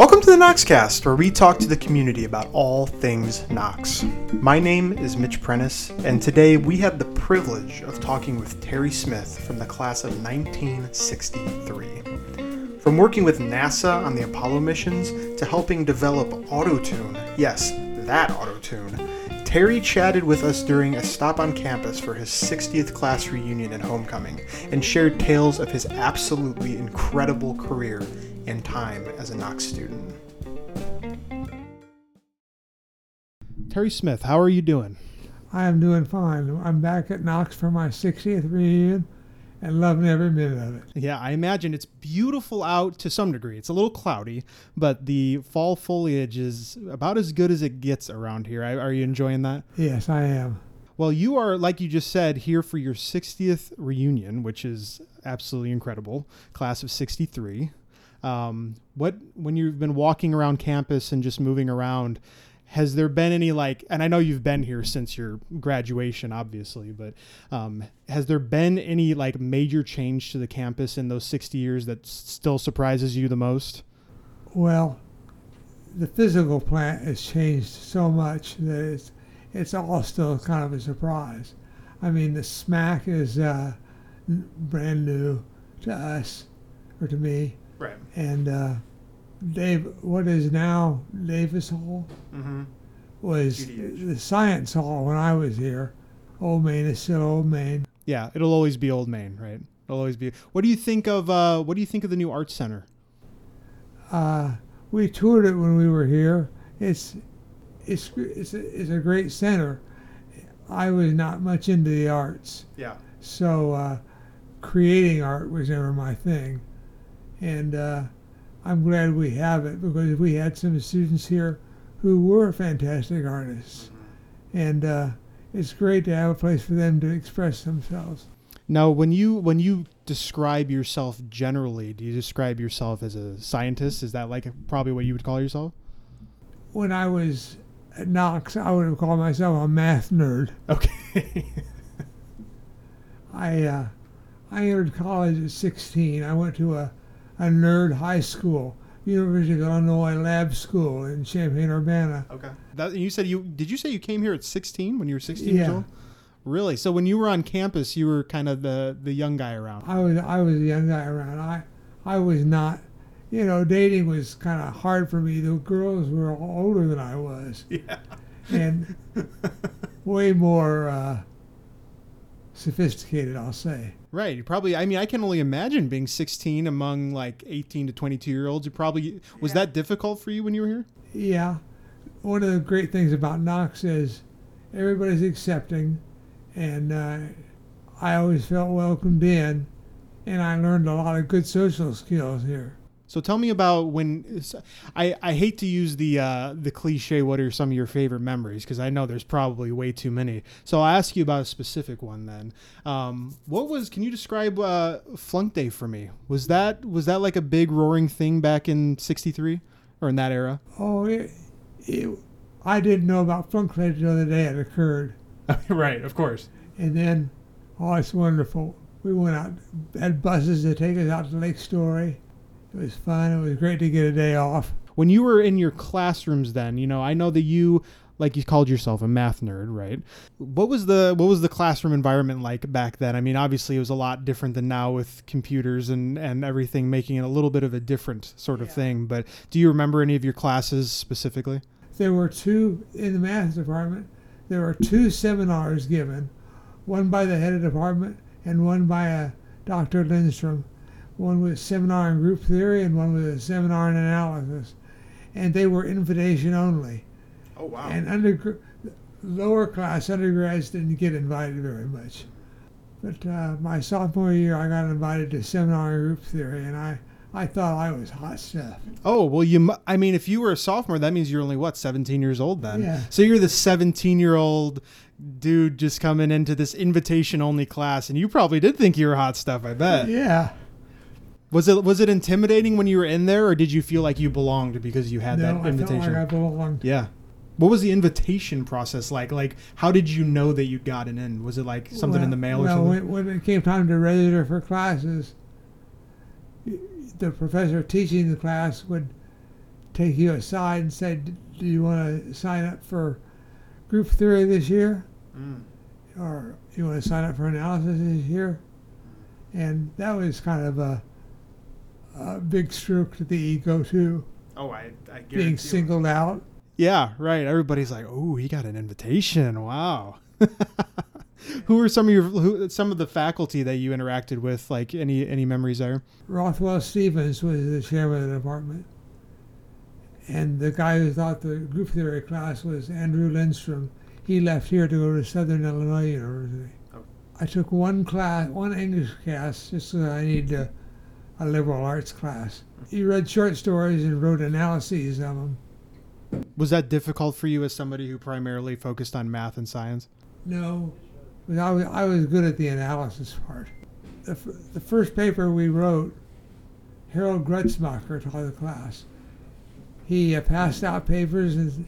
Welcome to the Knoxcast, where we talk to the community about all things Knox. My name is Mitch Prentice, and today we have the privilege of talking with Terry Smith from the class of 1963. From working with NASA on the Apollo missions to helping develop AutoTune, yes, that AutoTune, Terry chatted with us during a stop on campus for his 60th class reunion and homecoming and shared tales of his absolutely incredible career and time as a Knox student. Terry Smith, how are you doing? I am doing fine. I'm back at Knox for my 60th reunion and loving every minute of it. Yeah, I imagine it's beautiful out to some degree. It's a little cloudy, but the fall foliage is about as good as it gets around here. Are you enjoying that? Yes, I am. Well, you are, like you just said, here for your 60th reunion, which is absolutely incredible. Class of 63. Um, what, when you've been walking around campus and just moving around, has there been any like and i know you've been here since your graduation obviously but um, has there been any like major change to the campus in those 60 years that still surprises you the most? Well the physical plant has changed so much that it's it's all still kind of a surprise. I mean the smack is uh, brand new to us or to me right and uh, Dave, what is now Davis Hall, mm-hmm. was the science hall when I was here. Old Main is still Old Main. Yeah, it'll always be Old Main, right? It'll always be. What do you think of? Uh, what do you think of the new art center? Uh, we toured it when we were here. It's it's it's a, it's a great center. I was not much into the arts. Yeah. So uh, creating art was never my thing, and uh, I'm glad we have it because we had some students here who were fantastic artists. And uh, it's great to have a place for them to express themselves. Now, when you when you describe yourself generally, do you describe yourself as a scientist? Is that like probably what you would call yourself? When I was at Knox, I would have called myself a math nerd. Okay. I uh, I entered college at 16. I went to a a nerd high school, University of Illinois Lab School in Champaign Urbana. Okay. That, you said you did you say you came here at 16 when you were 16 yeah. years old? Really? So when you were on campus, you were kind of the the young guy around. I was I was the young guy around. I I was not. You know, dating was kind of hard for me. The girls were older than I was. Yeah. And way more uh, sophisticated, I'll say. Right. You probably. I mean, I can only imagine being 16 among like 18 to 22 year olds. You probably was yeah. that difficult for you when you were here? Yeah. One of the great things about Knox is everybody's accepting, and uh, I always felt welcomed in, and I learned a lot of good social skills here. So tell me about when I, I hate to use the uh, the cliche. What are some of your favorite memories? Because I know there's probably way too many. So I'll ask you about a specific one then. Um, what was? Can you describe uh, Flunk Day for me? Was that was that like a big roaring thing back in '63 or in that era? Oh, it, it, I didn't know about Flunk Day the other day it occurred. right, of course. And then, oh, it's wonderful. We went out, had buses to take us out to Lake Storey it was fun. It was great to get a day off. When you were in your classrooms, then you know I know that you like you called yourself a math nerd, right? What was the what was the classroom environment like back then? I mean, obviously it was a lot different than now with computers and and everything making it a little bit of a different sort of yeah. thing. But do you remember any of your classes specifically? There were two in the math department. There were two seminars given, one by the head of department and one by a Dr. Lindstrom one with a seminar in group theory and one with a seminar in analysis. And they were invitation only. Oh, wow. And under, lower class undergrads didn't get invited very much. But uh, my sophomore year, I got invited to seminar in group theory, and I, I thought I was hot stuff. Oh well, you. I mean, if you were a sophomore, that means you're only what 17 years old then. Yeah. So you're the 17 year old dude just coming into this invitation only class, and you probably did think you were hot stuff. I bet. Yeah. Was it was it intimidating when you were in there, or did you feel like you belonged because you had no, that invitation? I felt like I belonged. Yeah. What was the invitation process like? Like, how did you know that you got an in? Was it like something well, in the mail well, or something? When, when it came time to register for classes, the professor teaching the class would take you aside and say, "Do you want to sign up for group theory this year, Mm. or you want to sign up for analysis this year?" And that was kind of a, a big stroke to the ego too, Oh, I, I get being singled out. Yeah, right. Everybody's like, "Oh, he got an invitation! Wow." who were some of your who, some of the faculty that you interacted with? Like any any memories there? Rothwell Stevens was the chairman of the department. And the guy who thought the group theory class was Andrew Lindstrom. He left here to go to Southern Illinois University. Oh. I took one class, one English class, just so I needed a, a liberal arts class. He read short stories and wrote analyses of them. Was that difficult for you as somebody who primarily focused on math and science? No, I was, I was good at the analysis part. The, f- the first paper we wrote, Harold Grutzmacher taught the class. He uh, passed out papers and,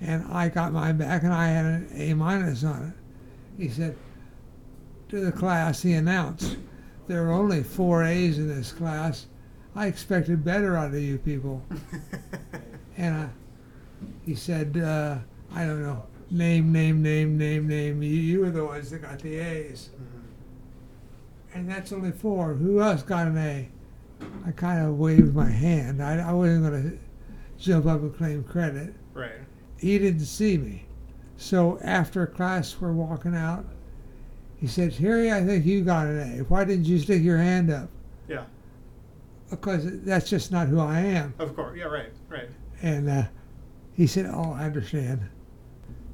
and I got mine back and I had an A minus on it. He said to the class, he announced, there were only four A's in this class. I expected better out of you people. And uh, he said, uh, I don't know, name, name, name, name, name. You, you were the ones that got the A's. And that's only four. Who else got an A? I kind of waved my hand. I, I wasn't going to jump up and claim credit. Right. He didn't see me. So after class, we're walking out. He said, Terry, I think you got an A. Why didn't you stick your hand up? Yeah. Because that's just not who I am. Of course. Yeah. Right. Right. And uh, he said, Oh, I understand.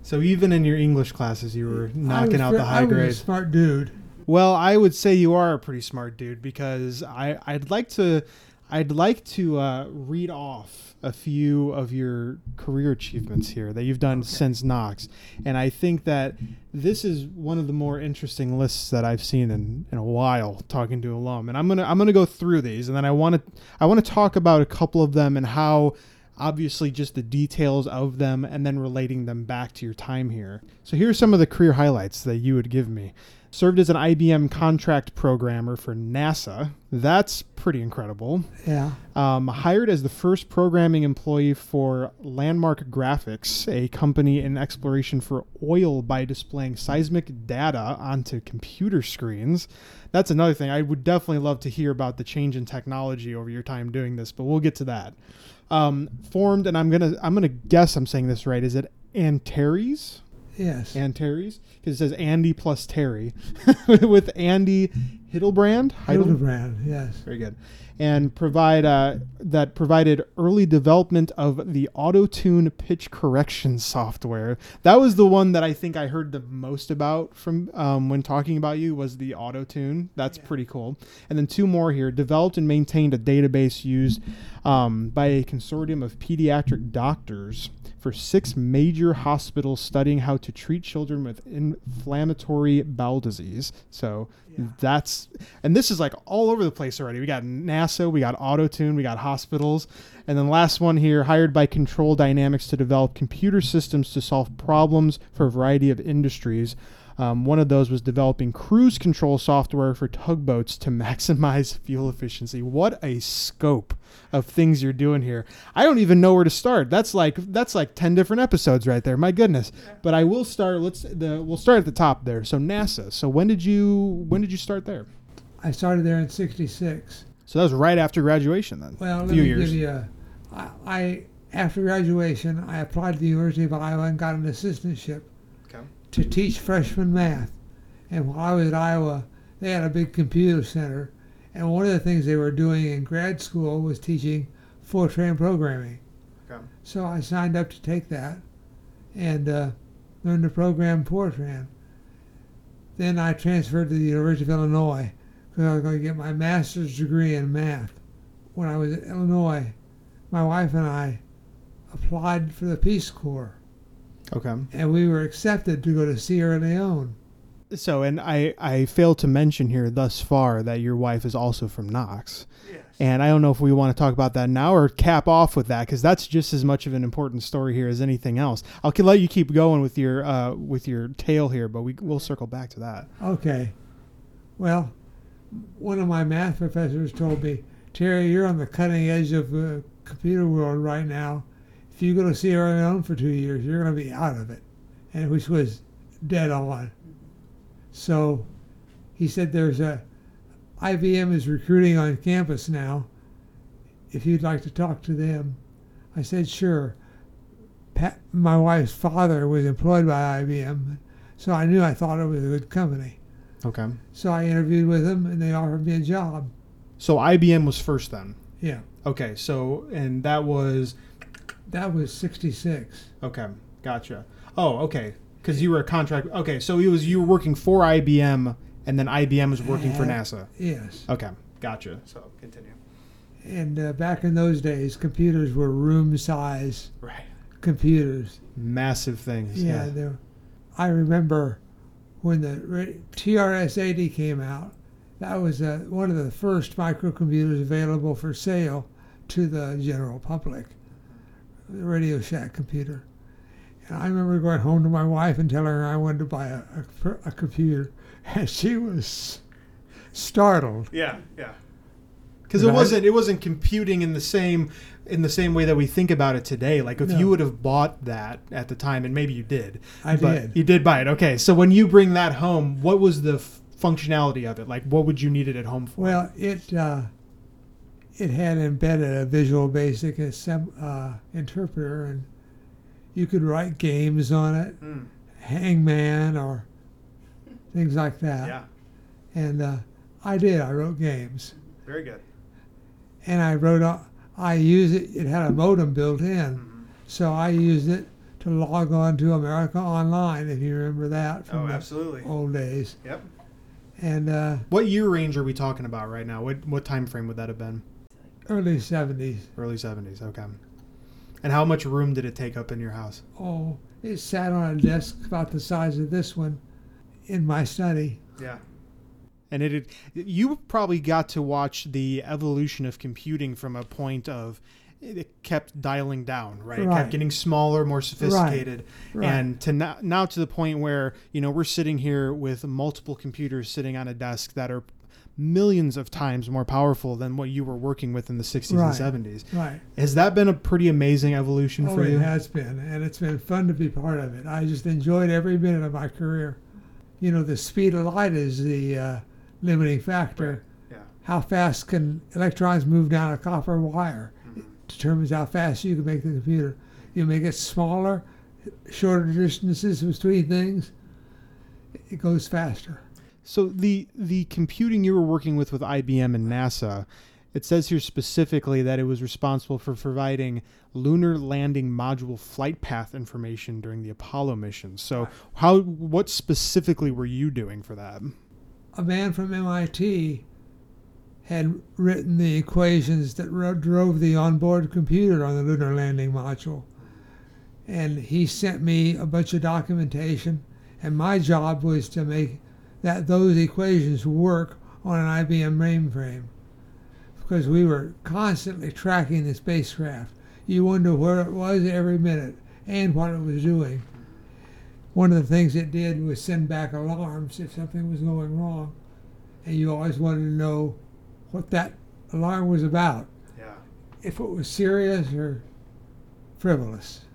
So even in your English classes, you were knocking out was, the ver- I high was a grade. smart dude. Well, I would say you are a pretty smart dude because I I'd like to I'd like to uh, read off a few of your career achievements here that you've done since Knox, and I think that this is one of the more interesting lists that I've seen in, in a while talking to alum. And I'm gonna I'm gonna go through these, and then I want to I want to talk about a couple of them and how obviously just the details of them and then relating them back to your time here. So here's some of the career highlights that you would give me. Served as an IBM contract programmer for NASA. That's pretty incredible. Yeah. Um, hired as the first programming employee for Landmark Graphics, a company in exploration for oil by displaying seismic data onto computer screens. That's another thing. I would definitely love to hear about the change in technology over your time doing this, but we'll get to that. Um, formed, and I'm gonna I'm gonna guess I'm saying this right. Is it Antares? Yes. Antares? Because it says Andy plus Terry, with Andy Hiddlebrand. Hildebrand, yes. very good. And provide uh, that provided early development of the auto tune pitch correction software. That was the one that I think I heard the most about from um, when talking about you was the auto tune. That's Yeah. pretty cool. And then two more here: developed and maintained a database used um, by a consortium of pediatric doctors for six major hospitals studying how to treat children with inflammatory bowel disease. So Yeah. that's and this is like all over the place already. We got NASA, we got AutoTune, we got hospitals, and then last one here, hired by Control Dynamics to develop computer systems to solve problems for a variety of industries. Um, one of those was developing cruise control software for tugboats to maximize fuel efficiency. What a scope of things you're doing here. I don't even know where to start. That's like that's like 10 different episodes right there. My goodness. But I will start let's the we'll start at the top there. So NASA. So when did you when did you start there? I started there in '66. So that was right after graduation then. Well, a let few me years. give you a. I, I after graduation, I applied to the University of Iowa and got an assistantship Okay. To teach freshman math. And while I was at Iowa, they had a big computer center, and one of the things they were doing in grad school was teaching Fortran programming. Okay. So I signed up to take that, and uh, learned to program Fortran. Then I transferred to the University of Illinois because I was going to get my master's degree in math. When I was at Illinois, my wife and I applied for the Peace Corps, Okay. and we were accepted to go to Sierra Leone. So and I I failed to mention here thus far that your wife is also from Knox. Yes. And I don't know if we want to talk about that now or cap off with that because that's just as much of an important story here as anything else. I'll let you keep going with your uh, with your tale here, but we we'll circle back to that. Okay. Well, one of my math professors told me, Terry, you're on the cutting edge of uh, computer world right now, if you go to Sierra Leone for two years, you're going to be out of it, and which was dead on. So he said there's a IBM is recruiting on campus now. If you'd like to talk to them, I said sure. Pat, my wife's father was employed by IBM, so I knew I thought it was a good company. Okay. So I interviewed with them, and they offered me a job. So IBM was first then. Yeah, Okay. So and that was that was '66. okay. Gotcha. Oh, okay. Because you were a contract. Okay. So it was you were working for IBM, and then IBM was working for Uh, NASA. Yes, Okay. Gotcha. So continue. and uh, back in those days, computers were room size Right. computers. Massive things. Yeah, were- I remember when the TRS-80 came out. That was uh, one of the first microcomputers available for sale to the general public. The Radio Shack computer. And I remember going home to my wife and telling her I wanted to buy a, a, a computer, and she was startled. Yeah, yeah. Because it Right. wasn't it wasn't computing in the same in the same way that we think about it today. Like if No. you would have bought that at the time, and maybe you did, I but did. You did buy it. Okay, so when you bring that home, what was the f- functionality of it? Like, what would you need it at home for? Well, it uh, it had embedded a Visual Basic uh, interpreter, and you could write games on it, Mm, Hangman or things like that. yeah, And uh, I did. I wrote games, very good. and I wrote. I used it. It had a modem built in, Mhm. so I used it to log on to America Online. If you remember that from Oh, the absolutely. old days. Yep. And uh, What year range are we talking about right now? What what time frame would that have been? Early '70s. Early seventies. Okay. And how much room did it take up in your house? Oh, it sat on a desk about the size of this one in my study. Yeah. And it had, you probably got to watch the evolution of computing from a point of it kept dialing down, right? right. It kept getting smaller, more sophisticated, Right. and to now, now to the point where you know we're sitting here with multiple computers sitting on a desk that are millions of times more powerful than what you were working with in the 60s Right. and 70s. Right. Has that been a pretty amazing evolution Oh, for you? it has been, and it's been fun to be part of it. I just enjoyed every minute of my career. You know, the speed of light is the uh, limiting factor. Yeah. How fast can electrons move down a copper wire? Mhm. determines how fast you can make the computer. You make it smaller, shorter distances between things, it goes faster. So the the computing you were working with with IBM and NASA, it says here specifically that it was responsible for providing lunar landing module flight path information during the Apollo missions. So how what specifically were you doing for that? A man from MIT had written the equations that ro- drove the onboard computer on the lunar landing module. And he sent me a bunch of documentation, and my job was to make that those equations work on an IBM mainframe because we were constantly tracking the spacecraft. You wonder where it was every minute and what it was doing. One of the things it did was send back alarms if something was going wrong, and you always wanted to know what that alarm was about, Yeah. if it was serious or frivolous.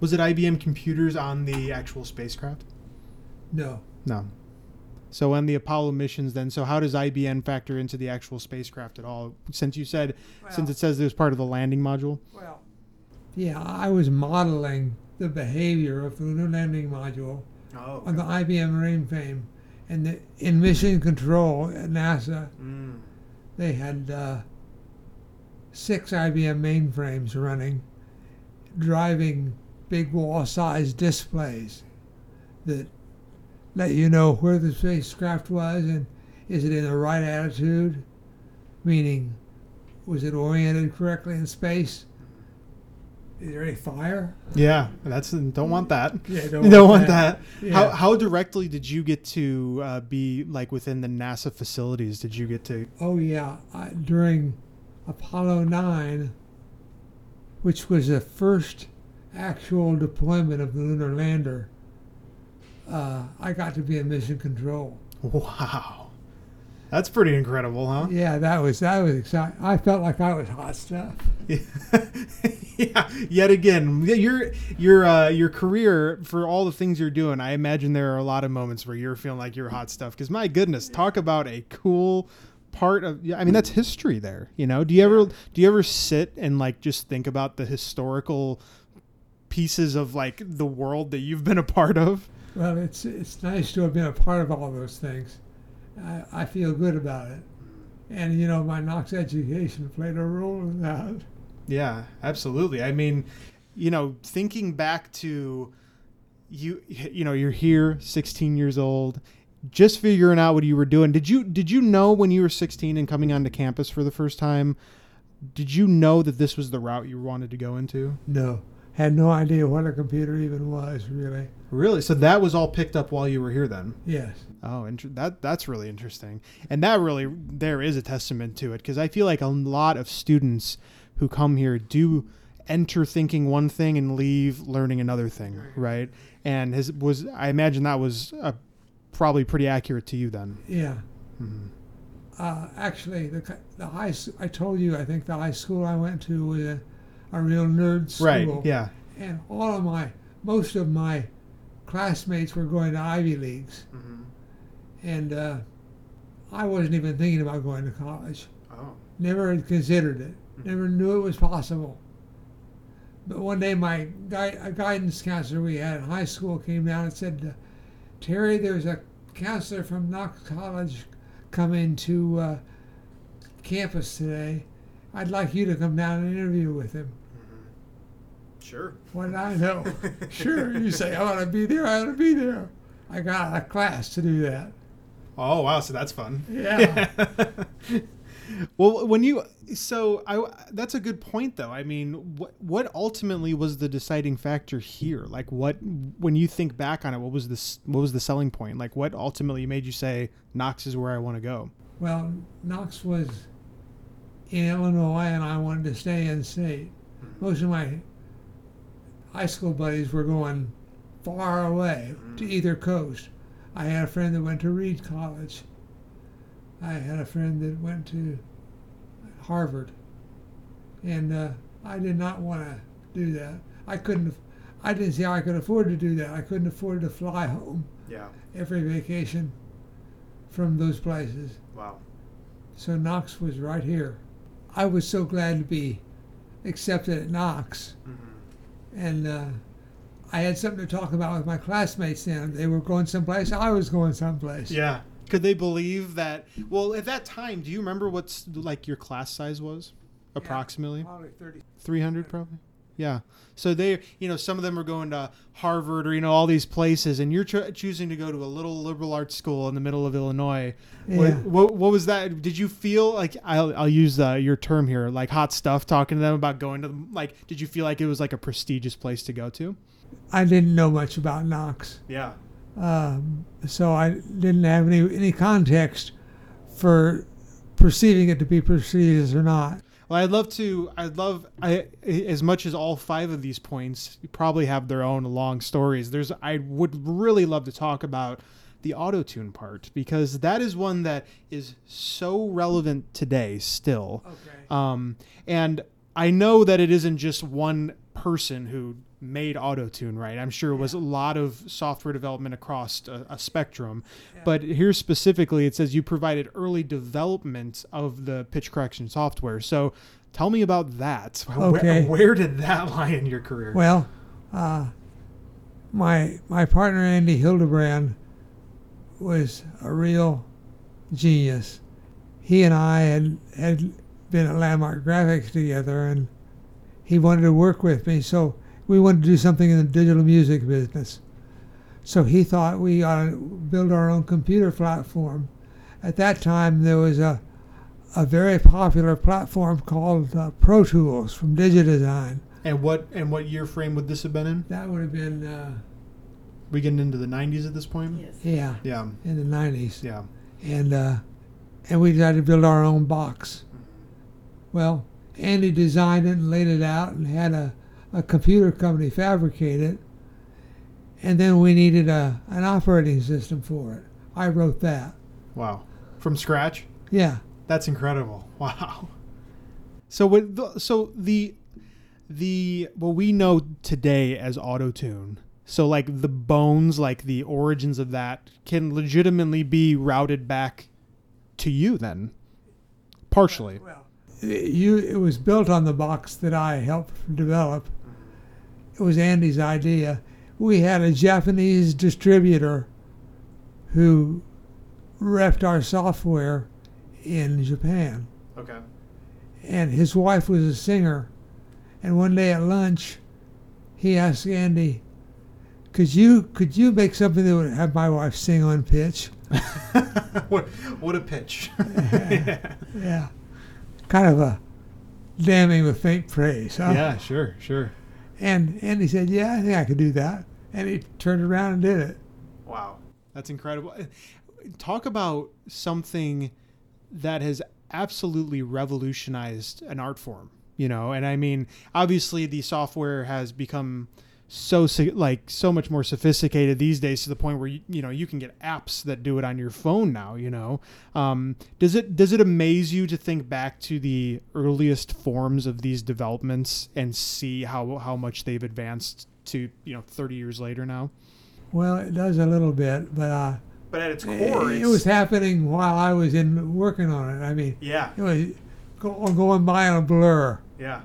Was it IBM computers on the actual spacecraft? No. No. So on the Apollo missions then, so how does IBM factor into the actual spacecraft at all? Since you said since it says it was part of the landing module? Well, yeah, I was modeling the behavior of the lunar landing module Oh. on the IBM mainframe, and the, in mission control at NASA, Mm. they had uh, six IBM mainframes running, driving big wall-sized displays that let you know where the spacecraft was and is it in the right attitude, meaning was it oriented correctly in space? Is there any fire? Yeah, that's don't want that. Yeah, You don't want that. Yeah. How how directly did you get to uh, be like within the NASA facilities? Did you get to? Oh yeah, I, during Apollo 9, which was the first actual deployment of the lunar lander, uh, I got to be in mission control. Wow. That's pretty incredible, huh? Yeah, that was that was exciting. I felt like I was hot stuff. yeah. Yet again, your your uh, your career for all the things you're doing, I imagine there are a lot of moments where you're feeling like you're hot stuff. Because my goodness, talk about a cool part of. I mean, that's history there. You know, do you ever do you ever sit and like just think about the historical pieces of like the world that you've been a part of? Well, it's it's nice to have been a part of all those things. I, I feel good about it, and you know, my Knox education played a role in that. Yeah, absolutely. I mean, you know, thinking back to you you know, you're here 16 years old, just figuring out what you were doing. Did you did you know when you were 16 and coming onto campus for the first time, did you know that this was the route you wanted to go into? No. Had no idea what a computer even was, really. Really? So that was all picked up while you were here then? Yes. Oh, inter- that that's really interesting. And that really there is a testament to it because I feel like a lot of students who come here do enter thinking one thing and leave learning another thing, right? And his was I imagine that was uh, probably pretty accurate to you then. Yeah. Mhm. Uh, actually, the the high I told you I think the high school I went to was a, a real nerd school. Right. Yeah. And all of my most of my classmates were going to Ivy leagues, and uh, I wasn't even thinking about going to college. Oh. Never had considered it. Never knew it was possible. But one day, my gui- a guidance counselor we had in high school came down and said, "Terry, there's a counselor from Knox College coming to uh, campus today. I'd like you to come down and interview with him." Sure. What did I know? sure, you say I want to be there. I want to be there. I got a class to do that. Oh wow, so that's fun. Yeah. well, when you so I that's a good point though. I mean, what what ultimately was the deciding factor here? Like what when you think back on it, what was this what was the selling point? Like what ultimately made you say Knox is where I want to go? Well, Knox was in Illinois, and I wanted to stay in state. Hmm. Most of my high school buddies were going far away to either coast. I had a friend that went to Reed College. I had a friend that went to Harvard, and uh, I did not want to do that. I couldn't. I didn't see how I could afford to do that. I couldn't afford to fly home Yeah. every vacation from those places. Wow. So Knox was right here. I was so glad to be accepted at Knox, and uh, I had something to talk about with my classmates. Then they were going someplace, I was going someplace. Yeah. Could they believe that? Well, at that time, do you remember what's like your class size was, approximately? Probably thirty. 300 probably yeah. So they you know some of them are going to harvard or you know all these places and you're cho- choosing to go to a little liberal arts school in the middle of illinois. What, Yeah. what, what was that? Did you feel like i'll, I'll use uh, your term here like hot stuff talking to them about going to like did you feel like it was like a prestigious place to go to? I didn't know much about Knox, yeah. Um, so I didn't have any any context for perceiving it to be prestigious or not. Well, I'd love to. I'd love I as much as all five of these points probably have their own long stories. There's I would really love to talk about the auto tune part because that is one that is so relevant today still. Okay. Um, and I know that it isn't just one person who made autotune, right? I'm sure it was a lot of software development across a, a spectrum. But here specifically, it says you provided early development of the pitch correction software. So tell me about that. Okay. Where, where did that lie in your career? Well, uh, my my partner Andy Hildebrand was a real genius. He and I had had been at Landmark Graphics together, and he wanted to work with me. So we wanted to do something in the digital music business. So he thought we ought to build our own computer platform. At that time, there was a a very popular platform called uh, Pro Tools from Digidesign. and what and what year frame would this have been in? That would have been, uh, We getting into the 90s at this point? Yes. yeah, Yeah. in the 90s. Yeah. And, uh, and we decided to build our own box. Well, Andy designed it and laid it out and had a, a computer company fabricate it. And then we needed a, an operating system for it. I wrote that. Wow. from scratch. Yeah. That's incredible. Wow. So what? The, so the the what we know today as autotune. So like the bones, like the origins of that, can legitimately be routed back to you then, partially. Well, you it was built on the box that I helped develop. It was Andy's idea. We had a Japanese distributor who repped our software in Japan, Okay. and his wife was a singer. And one day at lunch, he asked Andy, "Could you could you make something that would have my wife sing on pitch?" what what a pitch. Yeah, kind of a damning with faint praise. Huh? yeah, sure, sure. And and he said, "Yeah, I think I could do that." And he turned around and did it. Wow, that's incredible. Uh, talk about something that has absolutely revolutionized an art form, you know. And I mean, obviously, the software has become so like so much more sophisticated these days to the point where you, you know you can get apps that do it on your phone now. You know, um, does it does it amaze you to think back to the earliest forms of these developments and see how how much they've advanced to you know 30 years later now? Well, it does a little bit, but uh, But at its it, it was happening while I was in working on it. I mean, yeah, it was go, going by in a blur. yeah.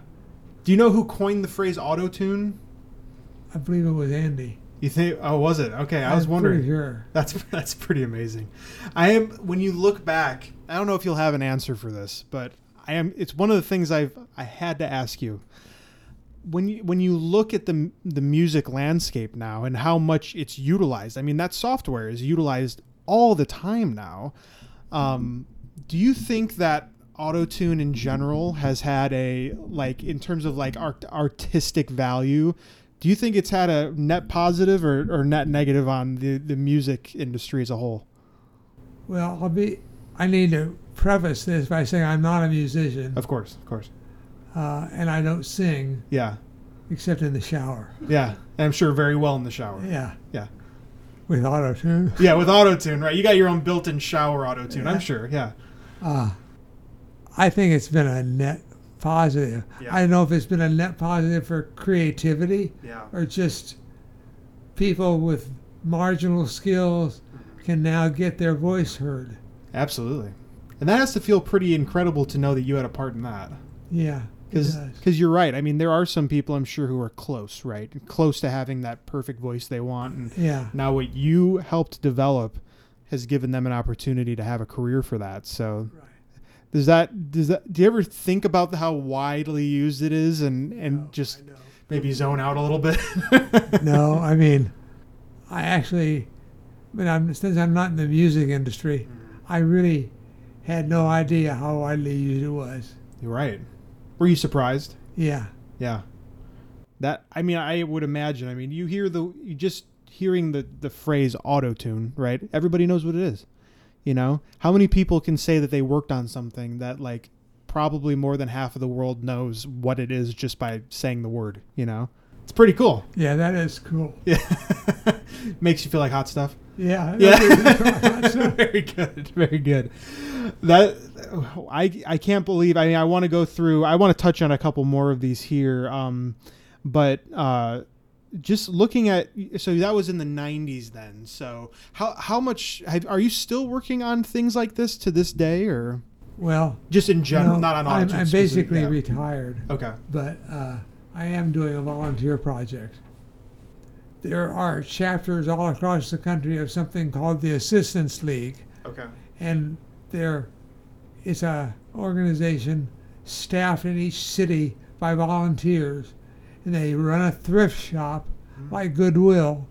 Do you know who coined the phrase auto tune? I believe it was Andy. You think? Oh, was it? Okay, I was I'm wondering. Pretty sure. That's that's pretty amazing. I am when you look back. I don't know if you'll have an answer for this, but I am. It's one of the things I've I had to ask you. When you when you look at the the music landscape now and how much it's utilized, I mean that software is utilized all the time now. Um, do you think that autotune in general has had a like in terms of like art, artistic value? Do you think it's had a net positive or, or net negative on the, the music industry as a whole? Well, I'll be. I need to preface this by saying I'm not a musician, Of course, of course. uh, and I don't sing Yeah, except in the shower. yeah. And I'm sure very well in the shower. Yeah. Yeah. With auto tune. Yeah, with auto tune, right? You got your own built-in shower auto tune. Yeah. I'm sure. Yeah. Uh, I think it's been a net positive. Yeah. I don't know if it's been a net positive for creativity Yeah. or just people with marginal skills mm-hmm. can now get their voice heard. Absolutely. And that has to feel pretty incredible to know that you had a part in that. Yeah. it. Because you're right. I mean, there are some people I'm sure who are close, right? Close to having that perfect voice they want. And Yeah. now what you helped develop has given them an opportunity to have a career for that. So Right. Does that does that do you ever think about how widely used it is and and No, just maybe zone out a little bit? no, I mean, I actually, but I'm, since I'm not in the music industry, mm. I really had no idea how widely used it was. You're right. Were you surprised? Yeah. Yeah. That I mean, I would imagine. I mean, you hear the you just hearing the the phrase auto tune, right? Everybody knows what it is. You know, how many people can say that they worked on something that like probably more than half of the world knows what it is just by saying the word. You know, it's pretty cool. Yeah, that is cool. Yeah, makes you feel like hot stuff. Yeah. Yeah, very good, very good. That I I can't believe. I mean, I want to go through. I want to touch on a couple more of these here. Um, but uh, just looking at so that was in the '90s then. So how how much have, are you still working on things like this to this day, or well, just in general, no, not on I'm, I'm basically retired, okay. but uh, I am doing a volunteer project. There are chapters all across the country of something called the Assistance League. Okay. and there it's a organization staffed in each city by volunteers they run a thrift shop mm-hmm. like goodwill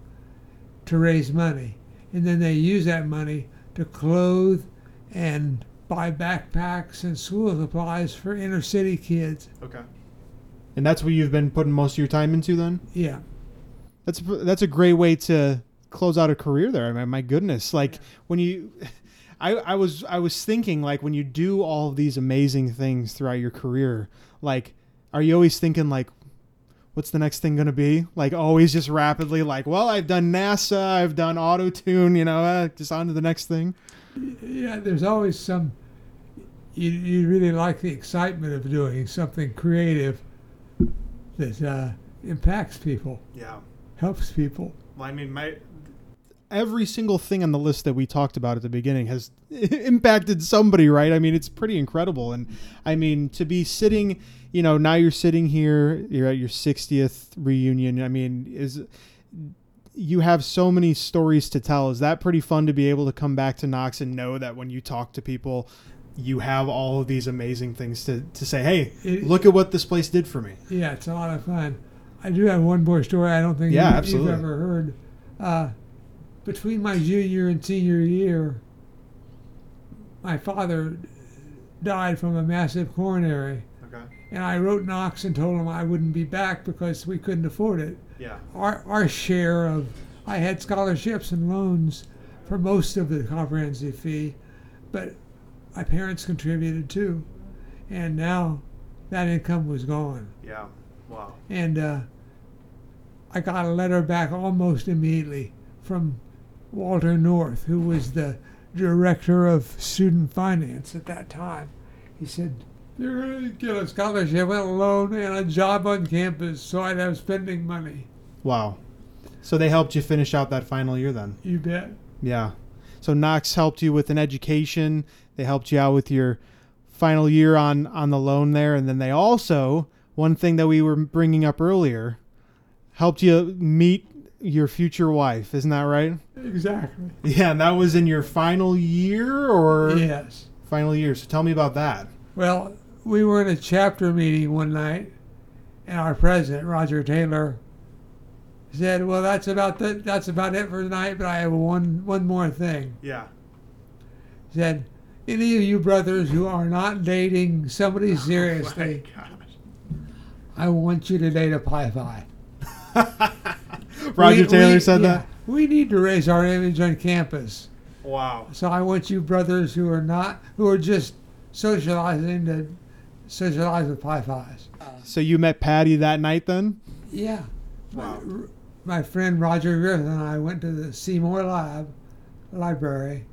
to raise money and then they use that money to clothe and buy backpacks and school supplies for inner city kids Okay. And that's what you've been putting most of your time into then. yeah That's that's a great way to close out a career there. I mean, my goodness, like when you, I I was I was thinking like when you do all of these amazing things throughout your career, like are you always thinking like, what's the next thing going to be? Like always just rapidly like, well, I've done NASA, I've done auto tune, you know, uh, just on to the next thing. Yeah, there's always some. You, you really like the excitement of doing something creative that uh, impacts people, Yeah. helps people. Well, I mean, my every single thing on the list that we talked about at the beginning has impacted somebody, right? I mean, it's pretty incredible. And I mean, to be sitting, you know, now you're sitting here, you're at your 60th reunion. I mean, is you have so many stories to tell. Is that pretty fun to be able to come back to Knox and know that when you talk to people, you have all of these amazing things to, to say, hey, It- look at what this place did for me. Yeah, it's a lot of fun. I do have one more story I don't think Yeah, you, absolutely. you've ever heard. Uh, between my junior and senior year, my father died from a massive coronary. Okay. And I wrote Knox and told him I wouldn't be back because we couldn't afford it. Yeah. Our, our share of, I had scholarships and loans for most of the comprehensive fee, but my parents contributed too. And now that income was gone. Yeah. Wow. And uh, I got a letter back almost immediately from Walter North, who was the director of student finance at that time. He said, You're going to get a scholarship and a loan and a job on campus so I'd have spending money. Wow. So they helped you finish out that final year then? You bet. Yeah. So Knox helped you with an education. They helped you out with your final year on on the loan there, and then they also one thing that we were bringing up earlier helped you meet your future wife. Isn't that right? Exactly. Yeah, and that was in your final year or Yes. final year. So tell me about that. Well, we were in a chapter meeting one night, and our president, Roger Taylor, said, "Well, that's about the, that's about it for tonight, but I have one one more thing." Yeah. He said, "Any of you brothers who are not dating somebody oh seriously, I want you to date a Pi Phi." Roger We- Taylor we- said yeah, that. We need to raise our image on campus. Wow. So I want you brothers who are not who are just socializing to socialize with Pi Phis. Uh, so you met Patty that night then? Yeah. Wow. My, my friend Roger Griffin and I went to the Seymour Lab library,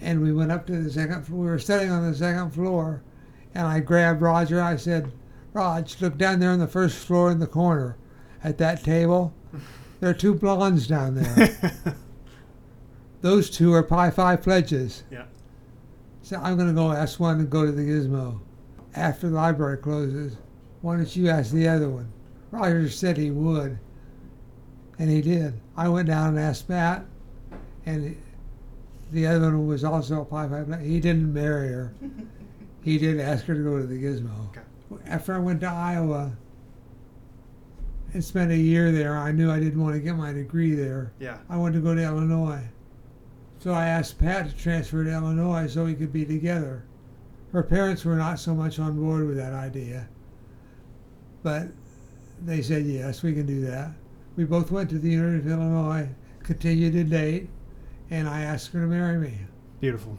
and we went up to the second floor. We were sitting on the second floor, and I grabbed Roger. I said, "Raj, look down there on the first floor in the corner, at that table. There are two blondes down there. Those two are Pi Phi pledges." Yeah. So I'm going to go ask one to go to the Gizmo. After the library closes, why don't you ask the other one? Roger said he would, and he did. I went down and asked Matt, and the other one was also a Pi Phi. pledge. He didn't marry her. He did ask her to go to the Gizmo. Okay. After I went to Iowa and spent a year there, I knew I didn't want to get my degree there. Yeah. I wanted to go to Illinois. So I asked Pat to transfer to Illinois so we could be together. Her parents were not so much on board with that idea. But they said, yes, we can do that. We both went to the University of Illinois, continued to date, and I asked her to marry me. Beautiful.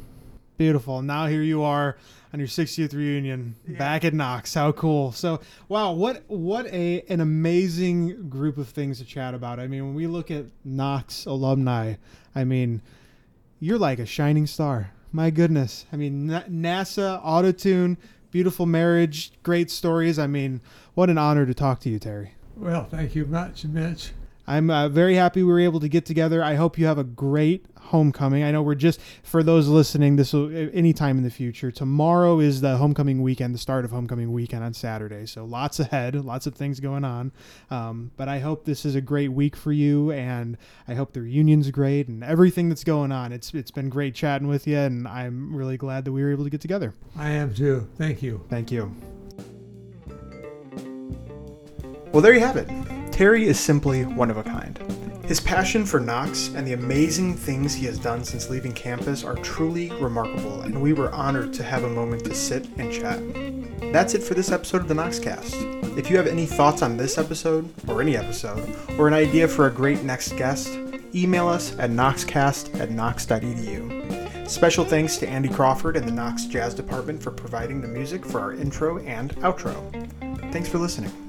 Beautiful. Now here you are on your 60th reunion back at Knox. How cool. So, wow, what what a an amazing group of things to chat about. I mean, when we look at Knox alumni, I mean, you're like a shining star. My goodness. I mean, Na- NASA, Autotune, beautiful marriage, great stories. I mean, what an honor to talk to you, Terry. Well, thank you much, Mitch. I'm uh, very happy we were able to get together. I hope you have a great homecoming. I know we're just for those listening. This will anytime in the future. Tomorrow is the homecoming weekend, the start of homecoming weekend on Saturday. So lots ahead, lots of things going on. Um, but I hope this is a great week for you, and I hope the reunion's great and everything that's going on. It's it's been great chatting with you, and I'm really glad that we were able to get together. I am too. Thank you. Thank you. Well, there you have it. Terry is simply one of a kind. His passion for Knox and the amazing things he has done since leaving campus are truly remarkable, and we were honored to have a moment to sit and chat. That's it for this episode of the Knoxcast. If you have any thoughts on this episode, or any episode, or an idea for a great next guest, email us at knoxcast at knox.edu. Special thanks to Andy Crawford and the Knox Jazz Department for providing the music for our intro and outro. Thanks for listening.